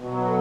Mm-hmm.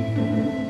Música